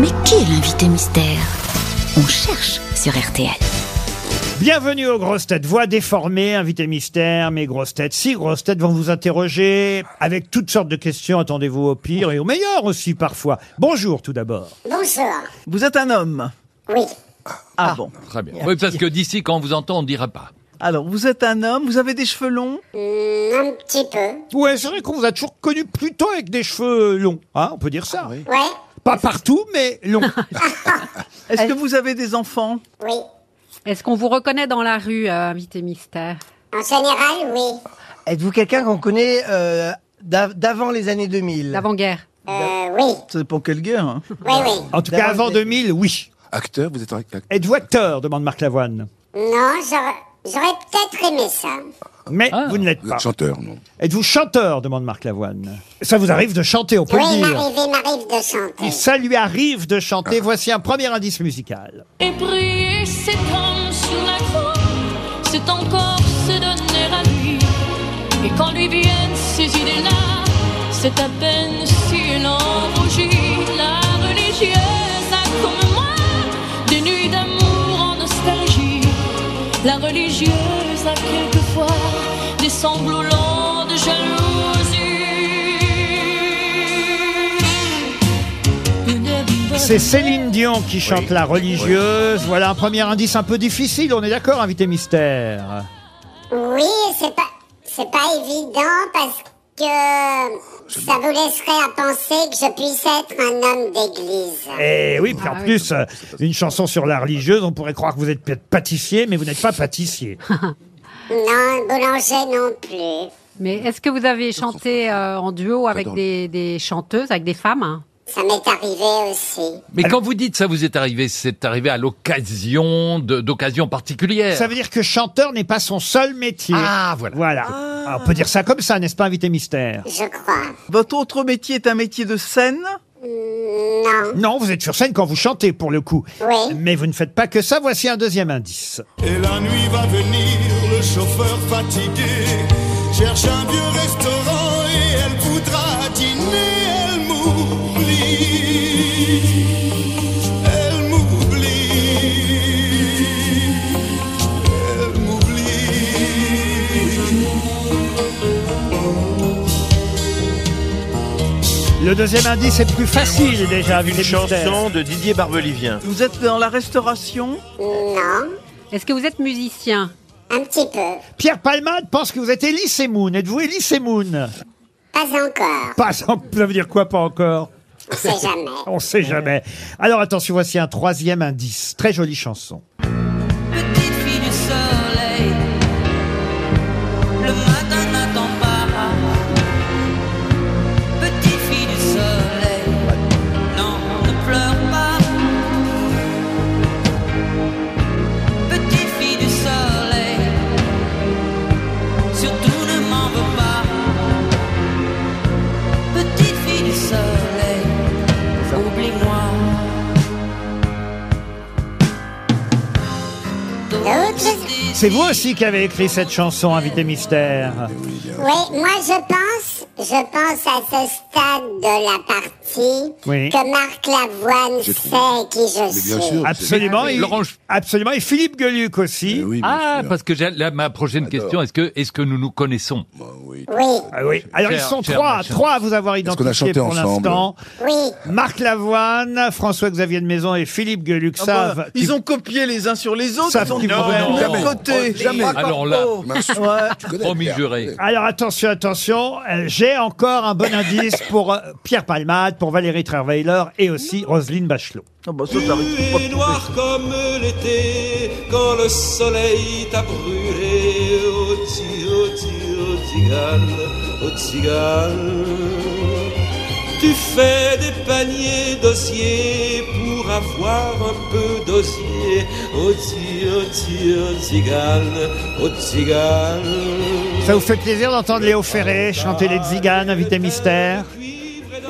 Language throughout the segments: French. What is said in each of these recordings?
Mais qui est l'invité mystère? On cherche sur RTL. Bienvenue aux grosses têtes. Voix déformée, invité mystère, mes grosses têtes. Six grosses têtes vont vous interroger avec toutes sortes de questions. Attendez-vous au pire et au meilleur aussi parfois. Bonjour tout d'abord. Bonjour. Vous êtes un homme Oui. Ah, bon. Très bien. Oui, parce que d'ici, quand on vous entend, on ne dira pas. Alors, vous êtes un homme, vous avez des cheveux longs? Hmm, un petit peu. Ouais, c'est vrai qu'on vous a toujours connu plutôt avec des cheveux longs. Hein, on peut dire ça. Ouais. Pas partout, mais longs. Est-ce que vous avez des enfants? Oui. Est-ce qu'on vous reconnaît dans la rue, euh, invité mystère? En général, oui. Êtes-vous quelqu'un qu'on connaît euh, d'av- d'avant les années 2000 L'avant-guerre Euh, oui. C'est pour quelle guerre hein? Oui, oui. En tout cas, D'abord, avant vous êtes- 2000, oui. Acteur, vous êtes un acteur? Êtes-vous acteur? demande Marc Lavoine. Non, j'aurais j'aurais peut-être aimé ça. Mais Ah. vous ne l'êtes Vous pas. êtes chanteur, non Êtes-vous chanteur demande Marc Lavoine. Ça vous arrive de chanter, on peut Oui, le dire. m'arrive, il m'arrive de chanter. Ça lui arrive de chanter. Voici un premier indice musical. Et prier cet homme sur la croix, c'est encore se donner à lui. Et quand lui viennent ces idées-là, c'est à peine La religieuse a quelquefois des sanglots lents de jalousie. C'est Céline Dion qui chante La religieuse. Voilà un premier indice un peu difficile, on est d'accord, invité mystère Oui, c'est pas, c'est pas évident parce que ça vous laisserait à penser que je puisse être un homme d'église. Et oui, puis Ah en oui. plus, euh, une chanson sur la religieuse, on pourrait croire que vous êtes peut-être pâtissier, mais vous n'êtes pas pâtissier. Non, boulanger non plus. Mais est-ce que vous avez chanté euh, en duo avec des, des chanteuses, avec des femmes? hein Ça m'est arrivé aussi. Mais quand vous dites ça vous est arrivé, c'est arrivé à l'occasion de- d'occasion particulière. Ça veut dire que chanteur n'est pas son seul métier. Ah, voilà. Voilà. Alors, on peut dire ça comme ça, n'est-ce pas, invité mystère Je crois. Votre autre métier est un métier de scène Non. Non, vous êtes sur scène quand vous chantez, pour le coup. Oui. Mais vous ne faites pas que ça. Voici un deuxième indice. Et la nuit va venir, le chauffeur fatigué cherche un vieux restaurant et elle voudra dîner. Elle m'oublie, elle m'oublie, elle m'oublie. Le deuxième indice est plus facile déjà, invité Une chanson de Didier Barbelivien. Vous êtes dans la restauration? Non. Est-ce que vous êtes musicien? Un petit peu. Pierre Palmade pense que vous êtes Elie Semoun. Êtes-vous Elie Semoun? Pas encore. Pas, ça veut dire quoi, pas encore? On sait jamais. On sait jamais. Alors attention, voici un troisième indice. Très jolie chanson. C'est vous aussi qui avez écrit cette chanson, invité mystère. Oui, moi je pense, je pense à ce stade de la partie Oui. que Marc Lavoine sait qui je suis. bien sûr. Absolument. Ah et- Laurent, je- Absolument. Et Philippe Gueluc aussi. Eh Ah, sûr. parce que j'ai- là, ma prochaine question, est-ce que, est-ce que nous nous connaissons? Bah oui. Oui, Ah oui. Alors ils Cher- sont cher trois, machin. trois à vous avoir qu'on a identifié chanté pour ensemble l'instant. oui. Marc Lavoine, François-Xavier de Maison et Philippe Gueluc Ah savent. bah, qu'ils- Ils ont copié les uns sur les autres, Savent ils ont qu'ils vont- Non, jamais. côté. Jamais. Alors là. Ouais. Promis juré. Alors attention, attention, euh, j'ai encore un bon indice pour euh, Pierre Palmade, pour Valérie Trierweiler et aussi Roselyne Bachelot. Tu es noir comme l'été quand le soleil t'a brûlé. Oh, ti, oh, ti, oh, oh, tzigane. Tu fais des paniers d'osier pour avoir un peu d'osier. Oh, ti, oh, ti, oh, tzigane, oh, tzigane. Ça vous fait plaisir d'entendre Léo Ferré chanter les Tziganes, invité mystère?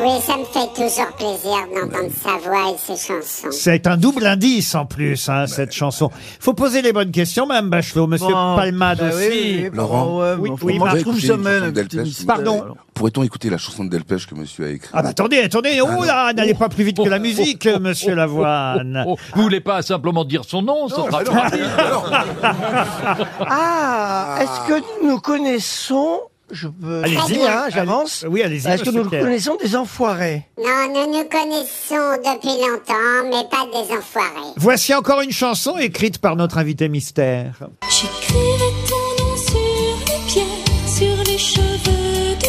Oui, ça me fait toujours plaisir d'entendre sa voix et ses chansons. C'est un double indice en plus, hein, cette chanson. Faut poser les bonnes questions, Mme Bachelot. Monsieur Bon, Palmade bah aussi. oui, oui, oui, Laurent. ouais, Oui, mais oui, Marc. trouve Écoutez jamais chanson d'Elpech. Pardon Alors. Pourrait-on écouter la chanson de Delpech que monsieur a écrite Ah bah attendez, attendez, oh là, n'allez pas plus vite que la musique, monsieur Lavoine. Oh, vous voulez pas simplement dire son nom ça sera plus rapide. Ah, est-ce que nous connaissons, je peux Allez-y. hein, j'avance. Oui, allez-y, Est-ce que monsieur nous Pierre. connaissons des enfoirés Non, nous nous connaissons depuis longtemps, mais pas des enfoirés. Voici encore une chanson écrite par notre invité mystère. J'écrirai ton nom sur les pierres, sur les cheveux de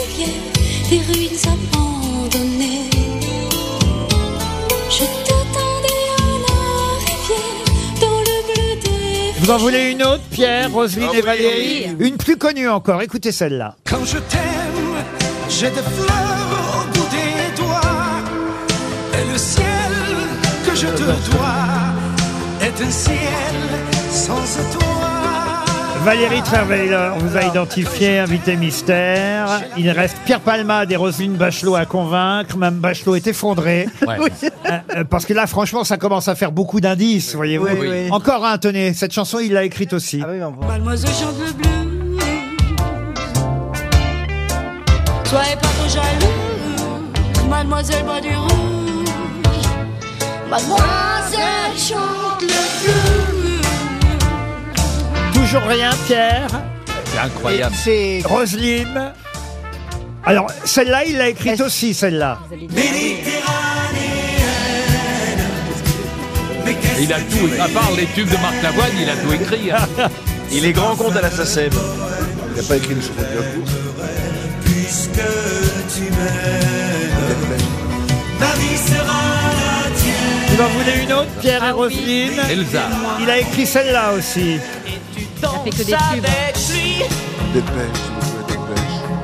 des ruines Vous en voulez une autre, Pierre, Roselyne Ah et Valérie Une plus connue encore, écoutez celle-là. Quand je t'aime, j'ai des fleurs au bout des doigts. Et le ciel que je te dois est un ciel sans étoiles. Valérie Trierweiler vous a identifié, invité mystère. Il reste Pierre Palmade et Roselyne Bachelot à convaincre. Mme Bachelot est effondrée. Ouais. Euh, euh, parce que là, franchement, ça commence à faire beaucoup d'indices, voyez-vous. Oui, oui. Encore un, tenez. Cette chanson, il l'a écrite aussi. Ah on. Mademoiselle chante le blues. Soyez pas trop jaloux, mademoiselle boit du rouge. Mademoiselle chante le blues. Toujours rien, Pierre. C'est incroyable. C'est Roselyne. Alors, celle-là, il l'a écrite aussi, celle-là. Il a tout, à part les tubes de Marc Lavoine, il a tout écrit. hein. Il est grand compte à la SACEM. Il n'a pas écrit une chanson de Gainsbourg Puisque tu m'aimes, Delpech. ma vie sera la tienne. Vous en voulez une autre, Pierre et Roselyne Elsa. Il a écrit celle-là aussi. Ça fait que des s'il vous plaît, Delpech.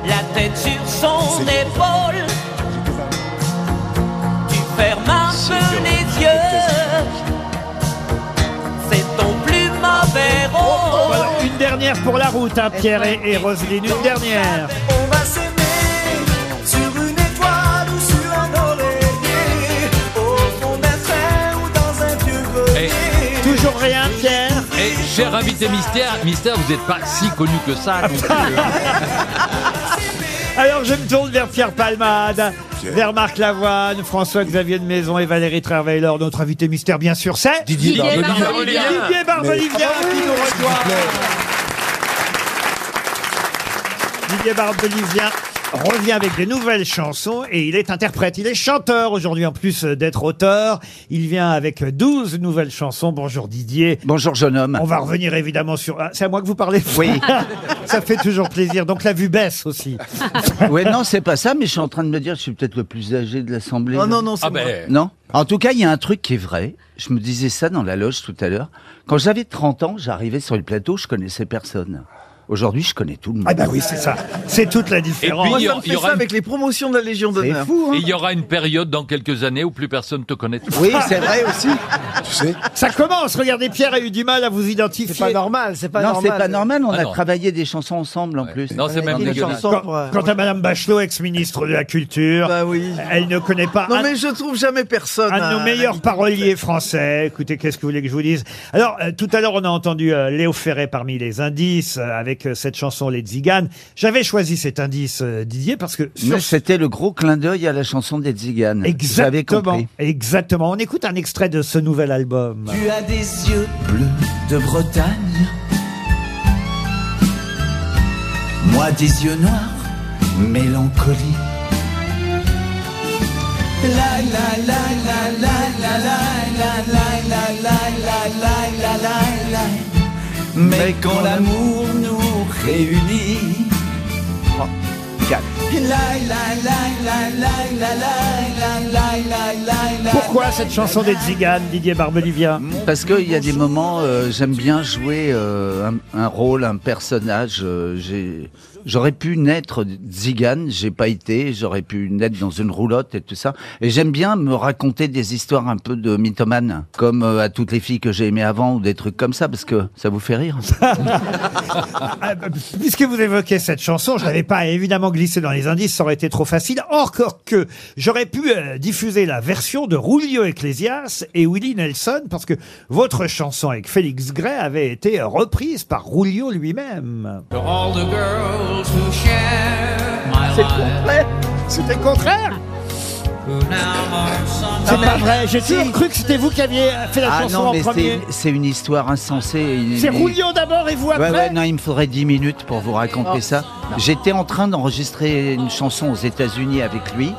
La tête sur son épaule, tu fermes un peu les yeux. C'est ton plus mauvais rôle. Voilà, une dernière pour la route, hein, Pierre et, et Roselyne. Une dernière. Cher invité mystère, mystère, vous n'êtes pas si connu que ça. non plus. Alors je me tourne vers Pierre Palmade, vers Marc Lavoine, François-Xavier de Maison et Valérie Trierweiler. Notre invité mystère, bien sûr, c'est Didier Didier Barbelivien. Barbelivien. Didier Barbelivien qui nous rejoint. Didier Barbelivien revient avec des nouvelles chansons et il est interprète. Il est chanteur aujourd'hui en plus d'être auteur. Il vient avec 12 nouvelles chansons. Bonjour Didier. Bonjour jeune homme. On va revenir évidemment sur... Ah, c'est à moi que vous parlez Oui. Ça fait toujours plaisir. Donc la vue baisse aussi. ouais, non, c'est pas ça, mais je suis en train de me dire, je suis peut-être le plus âgé de l'Assemblée. Non, non, non, c'est Ah moi. ben, Non En tout cas, il y a un truc qui est vrai. Je me disais ça dans la loge tout à l'heure. Quand j'avais 30 ans, j'arrivais sur le plateau, je connaissais personne. Aujourd'hui, je connais tout le monde. Ah bah oui, c'est ça. C'est toute la différence. Et Moi, puis, ça il me y fait aura ça une- avec les promotions de la Légion C'est d'honneur. fou, Et hein il y aura une période dans quelques années où plus personne te connaîtra. Oui, c'est vrai aussi. Tu sais Ça commence. Regardez, Pierre a eu du mal à vous identifier. c'est pas normal, c'est pas non, normal. c'est pas normal, on Ah a non. travaillé des chansons ensemble en Ouais. plus. Non, c'est même des dégueulasse. chansons pour, euh, quant à Madame Bachelot, ex-ministre de la Culture, Bah oui. elle ne connaît pas Non, un, mais je trouve jamais personne. un de nos meilleurs paroliers français. Écoutez, qu'est-ce que vous voulez que je vous dise? Alors, euh, tout à l'heure, on a entendu euh, Léo Ferré parmi les indices euh, avec euh, cette chanson Les Tziganes. J'avais choisi cet indice, euh, Didier, parce que sur Mais c'était le gros clin d'œil à la chanson des Tziganes. J'avais Exactement, compris. exactement. On écoute un extrait de ce nouvel album. Tu as des yeux bleus de Bretagne. Moi des yeux noirs, mélancolie. La la la la la la la la la la la la la la la la. Mais quand l'amour nous réunit. Pourquoi cette chanson des Ziganes, Didier Barbelivien? Parce qu'il y a des moments, euh, j'aime bien jouer euh, un, rôle, un personnage. Euh, J'aurais pu naître zigane, j'ai pas été. J'aurais pu naître dans une roulotte et tout ça. Et j'aime bien me raconter des histoires un peu de mythomane, comme euh, à toutes les filles que j'ai aimées avant ou des trucs comme ça, parce que ça vous fait rire. Ah, Puisque vous évoquez cette chanson, je n'avais pas évidemment glissé dans les indices, ça aurait été trop facile. Encore que j'aurais pu euh, diffuser la version de Rulio Ecclesias et Willie Nelson, parce que votre chanson avec Félix Gray avait été reprise par Rulio lui-même. To all the girls C'est complet. C'était le contraire. who now are C'est pas vrai, j'ai toujours cru que c'était vous qui aviez fait la ah chanson non, en mais premier. c'est- c'est une histoire insensée. C'est et- Rulio d'abord et vous après Ouais, ouais, non, il me faudrait 10 minutes pour vous raconter Oh. ça. J'étais en train d'enregistrer une chanson aux États-Unis avec lui.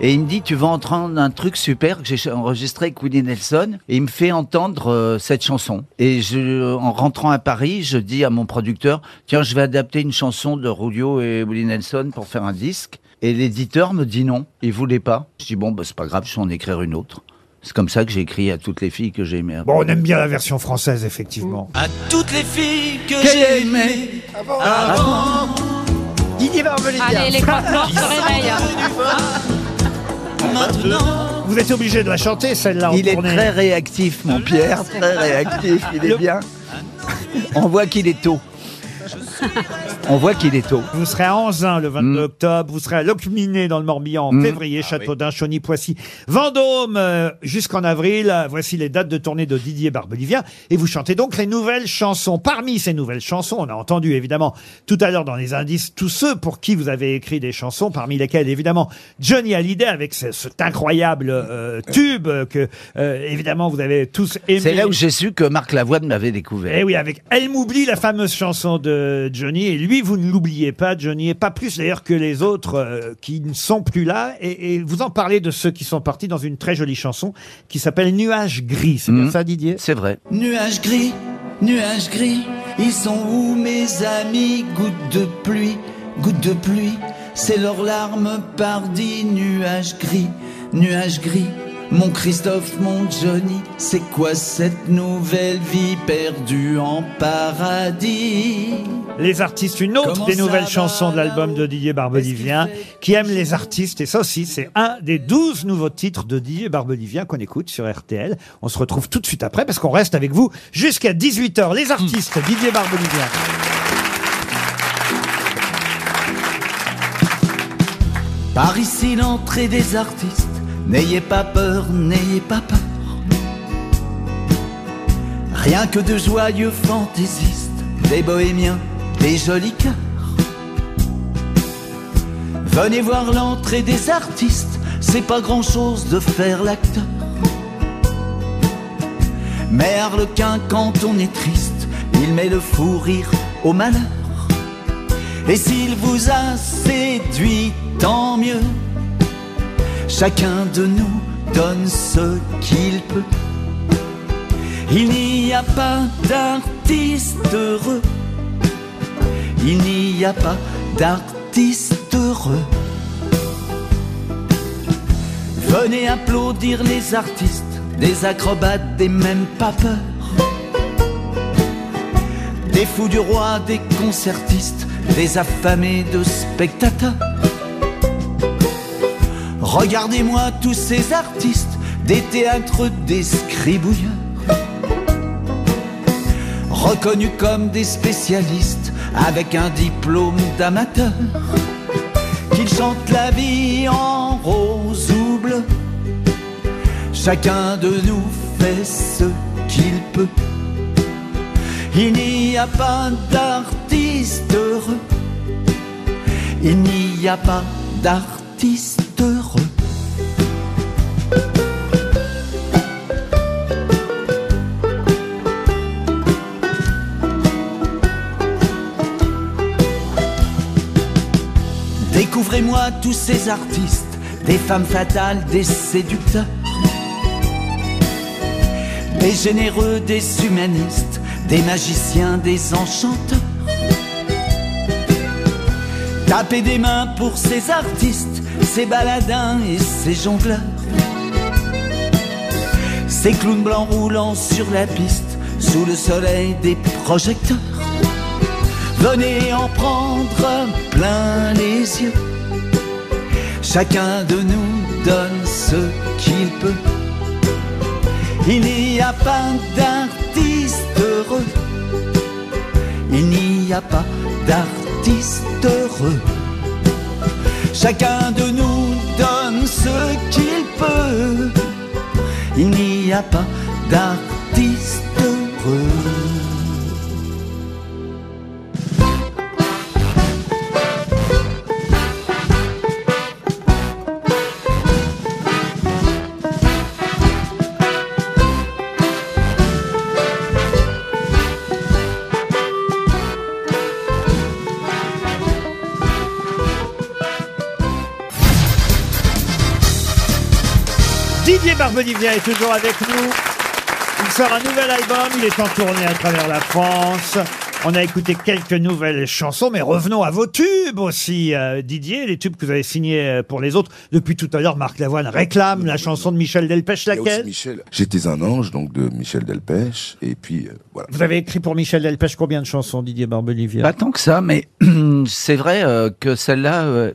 Et il me dit, tu vas entendre un truc super que j'ai enregistré avec Willie Nelson. Et il me fait entendre euh, cette chanson. Et je, en rentrant à Paris, je dis à mon producteur, tiens, je vais adapter une chanson de Rulio et Willie Nelson pour faire un disque. Et l'éditeur me dit non, il voulait pas. Je dis, bon, bah, c'est pas grave, je vais en écrire une autre. C'est comme ça que j'ai écrit à toutes les filles que j'ai aimées. Bon, on aime bien la version française, effectivement. À toutes les filles que j'ai aimées Ah avant. Didier. Allez, les croque se réveillent. Maintenant, Vous êtes obligé de la chanter, celle-là, en Il est tournée. très réactif, mon Pierre, très réactif, il est bien. On voit qu'il est tôt. On voit qu'il est tôt. Vous serez à Anzin le 22 Mm. octobre, vous serez à Locminé dans le Morbihan en Mm. février, Châteaudun, Chauny, Poissy, Vendôme euh, jusqu'en avril. Euh, Voici les dates de tournée de Didier Barbelivien. Et vous chantez donc les nouvelles chansons. Parmi ces nouvelles chansons, on a entendu évidemment tout à l'heure dans les indices tous ceux pour qui vous avez écrit des chansons, parmi lesquels évidemment Johnny Hallyday avec ce- cet incroyable euh, tube que euh, évidemment vous avez tous aimé. C'est là où j'ai su que Marc Lavoine m'avait découvert. Eh oui, avec Elle m'oublie, la fameuse chanson de Johnny. Et lui, vous ne l'oubliez pas, Johnny, et pas plus d'ailleurs que les autres euh, qui ne sont plus là. Et, et vous en parlez de ceux qui sont partis dans une très jolie chanson qui s'appelle Nuage gris. C'est bien Mhm. ça, Didier? C'est vrai. nuages gris, nuages gris, ils sont où mes amis? Gouttes de pluie, gouttes de pluie, c'est leurs larmes pardi, nuages gris, nuages gris. Mon Christophe, mon Johnny, c'est quoi cette nouvelle vie perdue en paradis? Les artistes, une autre Comment des nouvelles chansons de l'album de Didier Barbelivien, qui aime les artistes. Et ça aussi, c'est un des douze nouveaux titres de Didier Barbelivien qu'on écoute sur RTL. On se retrouve tout de suite après parce qu'on reste avec vous jusqu'à 18h. Les artistes, Didier Barbelivien. Par ici l'entrée des artistes, n'ayez pas peur, n'ayez pas peur. Rien que de joyeux fantaisistes, des bohémiens, des jolis cœurs. Venez voir l'entrée des artistes, c'est pas grand chose de faire l'acteur. Mais Harlequin, quand on est triste, il met le fou rire au malheur. Et s'il vous a séduit, tant mieux. Chacun de nous donne ce qu'il peut. Il n'y a pas d'artiste heureux. Il n'y a pas d'artiste heureux. Venez applaudir les artistes, des acrobates, des mêmes pas peur. Des fous du roi, des concertistes, des affamés de spectateurs. Regardez-moi tous ces artistes, des théâtres, des scribouilleurs. Reconnus comme des spécialistes, avec un diplôme d'amateur. Qu'ils chantent la vie en rose ou bleu. Chacun de nous fait ce qu'il peut. Il n'y a pas d'artiste heureux. Il n'y a pas d'artiste Découvrez-moi tous ces artistes, des femmes fatales, des séducteurs, des généreux, des humanistes, des magiciens, des enchanteurs. Tapez des mains pour ces artistes, ces baladins et ces jongleurs. Ces clowns blancs roulant sur la piste, sous le soleil des projecteurs. venez en prendre plein les yeux. Chacun de nous donne ce qu'il peut. Il n'y a pas d'artiste heureux. Il n'y a pas d'artiste heureux. Chacun de nous donne ce qu'il peut. Il n'y a pas d'artiste heureux. Barbelivien est toujours avec nous. Il sort un nouvel album, il est en tournée à travers la France. On a écouté quelques nouvelles chansons, mais revenons à vos tubes aussi, euh, Didier, les tubes que vous avez signés euh, pour les autres. Depuis tout à l'heure, Marc Lavoine réclame la chanson de Michel Delpech, Il y a aussi laquelle Michel. J'étais un ange, donc de Michel Delpech. Et puis, euh, voilà. Vous avez écrit pour Michel Delpech combien de chansons, Didier Barbelivien? Pas tant que ça, mais c'est vrai euh, que celle-là, euh,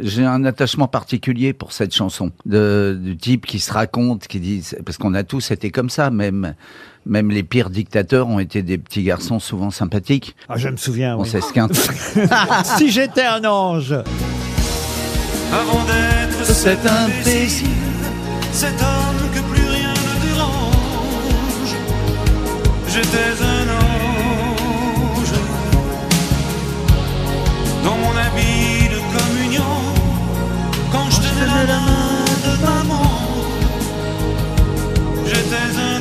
j'ai un attachement particulier pour cette chanson. De, du type qui se raconte, qui dit, parce qu'on a tous été comme ça, même, même les pires dictateurs ont été des petits garçons souvent sympathiques. Ah, je me souviens, On oui. s'esquinte. si j'étais un ange Avant d'être C'est un plaisir. cet homme que plus rien ne dérange. J'étais un ange tenais la de maman. J'étais un.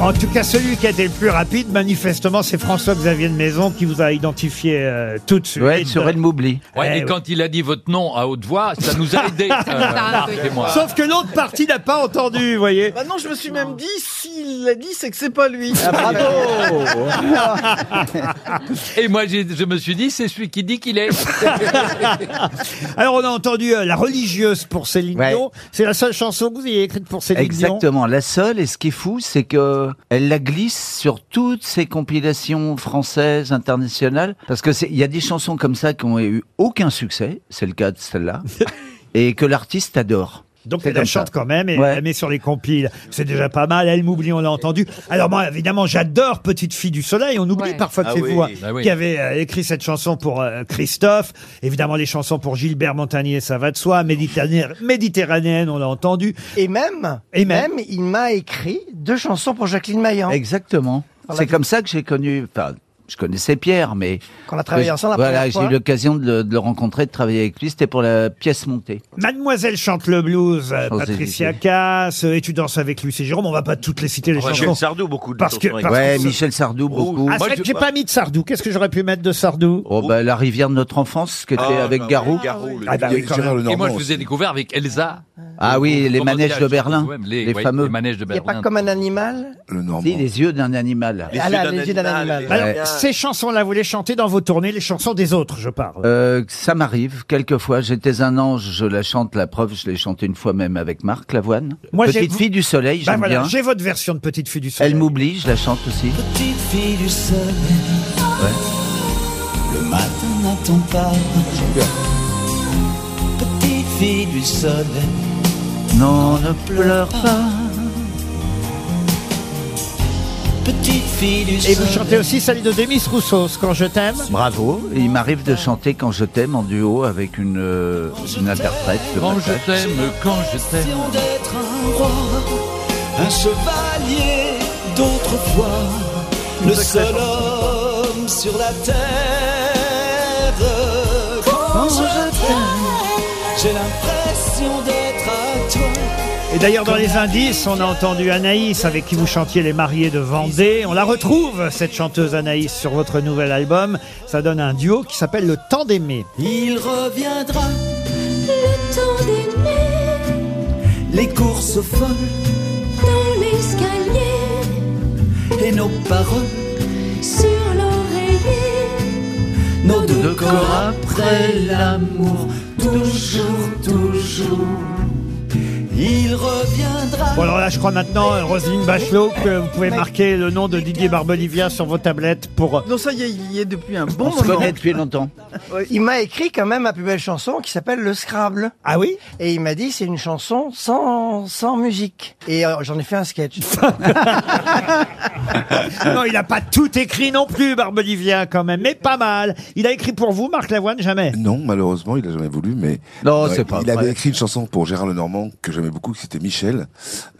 En tout cas, celui qui a été le plus rapide, manifestement, c'est François-Xavier de Maison qui vous a identifié euh, tout de suite. Ouais, sur m'oublie. Ouais, Eh et oui. quand il a dit votre nom à haute voix, ça nous a euh, moi. Sauf que l'autre partie n'a pas entendu, vous voyez. Bah non, je me suis même dit, s'il l'a dit, c'est que c'est pas lui. Et moi, j'ai- je me suis dit, c'est celui qui dit qu'il est. Alors, on a entendu euh, La religieuse pour Céline Ouais. Dion. C'est la seule chanson que vous ayez écrite pour Céline Dion. Exactement, la seule. Et ce qui est fou, c'est que elle la glisse sur toutes ces compilations françaises, internationales, parce que c'est- il y a des chansons comme ça qui ont eu aucun succès. C'est le cas de celle-là, et que l'artiste adore. Donc elle la chante ça. quand même et Ouais. elle met sur les compiles. C'est déjà pas mal. Elle m'oublie, on l'a entendu. Alors moi, évidemment, j'adore Petite fille du soleil. On oublie Ouais. parfois que Ah c'est oui. vous hein, Ah oui. qui avez euh, écrit cette chanson pour euh, Christophe. Évidemment, les chansons pour Gilbert Montagnier, ça va de soi. Méditerranéenne, Méditerranéenne on l'a entendu. Et même, Et même. il m'a écrit deux chansons pour Jacqueline Maillan. Exactement. Dans la C'est vie. comme ça que j'ai connu. Enfin, je connaissais Pierre, mais Qu'on a travaillé ensemble la Voilà, j'ai eu l'occasion de, le- de le rencontrer, de travailler avec lui. C'était pour la pièce montée. Mademoiselle chante le blues, euh. Patricia Cass, euh, et tu danses avec Lucie Jérôme. On va pas toutes les citer les chansons. Sardou, beaucoup de Parce que- parce ouais, que- Michel Sardou, beaucoup. Ah, c'est Moi, vrai je- que j'ai pas mis de Sardou. Qu'est-ce que j'aurais pu mettre de Sardou Oh, bah, la rivière de notre enfance, qui était Ah, avec bah, Garou. Garou, le- Ah bah oui, quand Et moi, je vous ai découvert avec Elsa. Ah oui, les manèges de Berlin. Les, fameux. les manèges de Il n'y a Berlin. pas comme un animal. Le Normand. Si, les yeux d'un animal. Les Ah yeux là, d'un les yeux d'un animal, animal. les- Alors, Ouais. ces chansons-là, vous les chantez dans vos tournées, les chansons des autres, je parle. Euh, ça m'arrive quelquefois. J'étais un ange, je la chante. La preuve, je l'ai chantée une fois même avec Marc Lavoine. Moi, j'ai- Petite fille du soleil, Bah j'aime voilà, bien. j'ai votre version de Petite fille du soleil. Elle m'oublie, je la chante aussi. Petite fille du soleil. Le matin n'attend pas. Petite fille du soleil. Non, ne pleure pas. Petite fille du Et vous chantez aussi celle de Demis Roussos, Quand je t'aime. Bravo. Il m'arrive de chanter quand je t'aime en duo avec une, euh, une interprète. de Quand je t'aime, quand je t'aime. D'être un roi, un chevalier d'autrefois, le seul homme sur la terre. Quand je t'aime, j'ai l'impression d'être à toi. Et d'ailleurs, dans les indices, on a entendu Anaïs, avec qui vous chantiez Les Mariés de Vendée. On la retrouve, cette chanteuse Anaïs, sur votre nouvel album. Ça donne un duo qui s'appelle Le Temps d'aimer. Il reviendra, Le temps d'aimer les courses folles dans l'escalier, et nos paroles, sur l'oreiller. nos deux corps après l'amour, toujours, toujours. Il reviendra Bon alors là, je crois maintenant, Roselyne Bachelot, que vous pouvez marquer le nom de Didier Barbelivien sur vos tablettes pour... euh, Non, ça y est, il y est depuis un bon On se moment. connaît depuis longtemps. Il m'a écrit quand même ma plus belle chanson qui s'appelle Le Scrabble. Ah oui? Et il m'a dit c'est une chanson sans, sans musique. Et euh, j'en ai fait un sketch. Non, il n'a pas tout écrit non plus, Barbelivien, quand même, mais pas mal. Il a écrit pour vous, Marc Lavoine, jamais? Non, malheureusement, il a jamais voulu, mais Non, c'est pas il vrai. avait écrit une chanson pour Gérard Lenormand que j'aimais beaucoup, c'était Michel.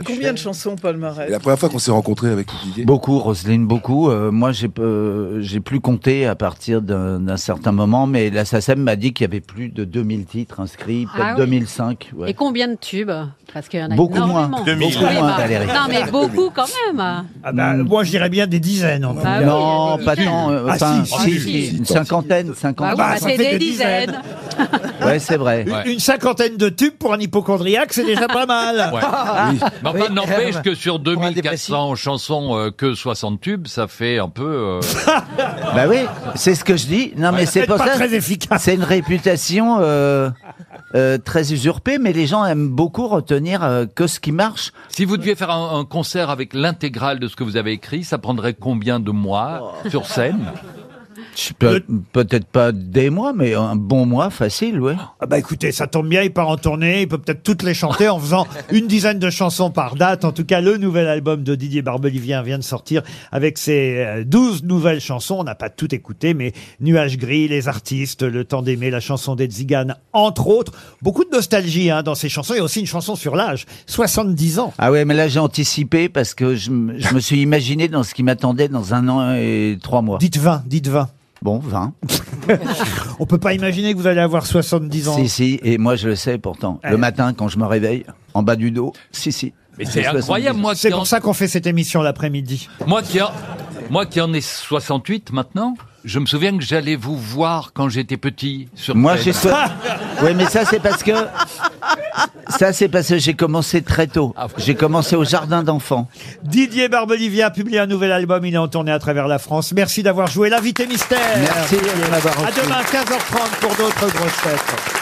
Combien de chansons, palmarès Et la première fois qu'on s'est rencontrés avec Didier, Beaucoup, Roselyne, beaucoup. Euh, moi, j'ai euh, j'ai plus compté à partir d'un certain moment, mais la SACEM m'a dit qu'il y avait plus de 2000 titres inscrits, peut-être Ah oui. 2005. ouais. Et combien de tubes? Parce qu'il y en a Beaucoup énormément. moins. 2000. Beaucoup Oui, moins, bah, Valérie. Non, mais beaucoup quand même. ah bah, Moi, je dirais bien des dizaines. En Ah oui, non, pas tant. euh, Ah, Enfin, si, si, si, si, une cinquantaine, Bah cinquantaine. oui, bah, bah, ça c'est fait des des dizaines. dizaines. Ouais, c'est vrai. Une cinquantaine de tubes pour un hypochondriaque, c'est déjà pas mal. Ouais. oui, Mais enfin, Oui, n'empêche euh, que sur pour un 2400 chansons, euh, que 60 tubes, ça fait un peu... euh, Bah oui, c'est ce que je dis. Non, mais c'est pour pas ça. très efficace. C'est une réputation euh, euh, très usurpée, mais les gens aiment beaucoup retenir euh, que ce qui marche. Si vous deviez faire un, un concert avec l'intégrale de ce que vous avez écrit, ça prendrait combien de mois sur scène? Peut-être pas des mois, mais un bon mois facile, ouais. Ah bah écoutez, ça tombe bien, il part en tournée, il peut peut-être toutes les chanter en faisant une dizaine de chansons par date. En tout cas, le nouvel album de Didier Barbelivien vient de sortir avec ses euh, 12 nouvelles chansons. On n'a pas tout écouté, mais Nuages gris, Les artistes, Le temps d'aimer, la chanson des Tziganes, entre autres. Beaucoup de nostalgie hein, dans ces chansons. Il y a aussi une chanson sur l'âge, 70 ans. Ah ouais, mais là j'ai anticipé parce que je, me- je me suis imaginé dans ce qui m'attendait dans un an et trois mois. Dites 20, dites 20. Bon, 20. On peut pas imaginer que vous allez avoir 70 ans. Si, si, et moi je le sais pourtant. Le matin quand je me réveille, en bas du dos, si, si. Mais c'est incroyable, 70. moi C'est en, pour ça qu'on fait cette émission l'après-midi. moi, qui en, moi qui en ai 68 maintenant, je me souviens que j'allais vous voir quand j'étais petit sur Moi scène. j'ai so... Oui, mais ça c'est parce que ça c'est parce que j'ai commencé très tôt. Ah, J'ai commencé au jardin d'enfants. Didier Barbelivien a publié un nouvel album, il est en tournée à travers la France. Merci d'avoir joué l'invité mystère. Merci de m'avoir À reçu. demain 15h30 pour d'autres grosses têtes.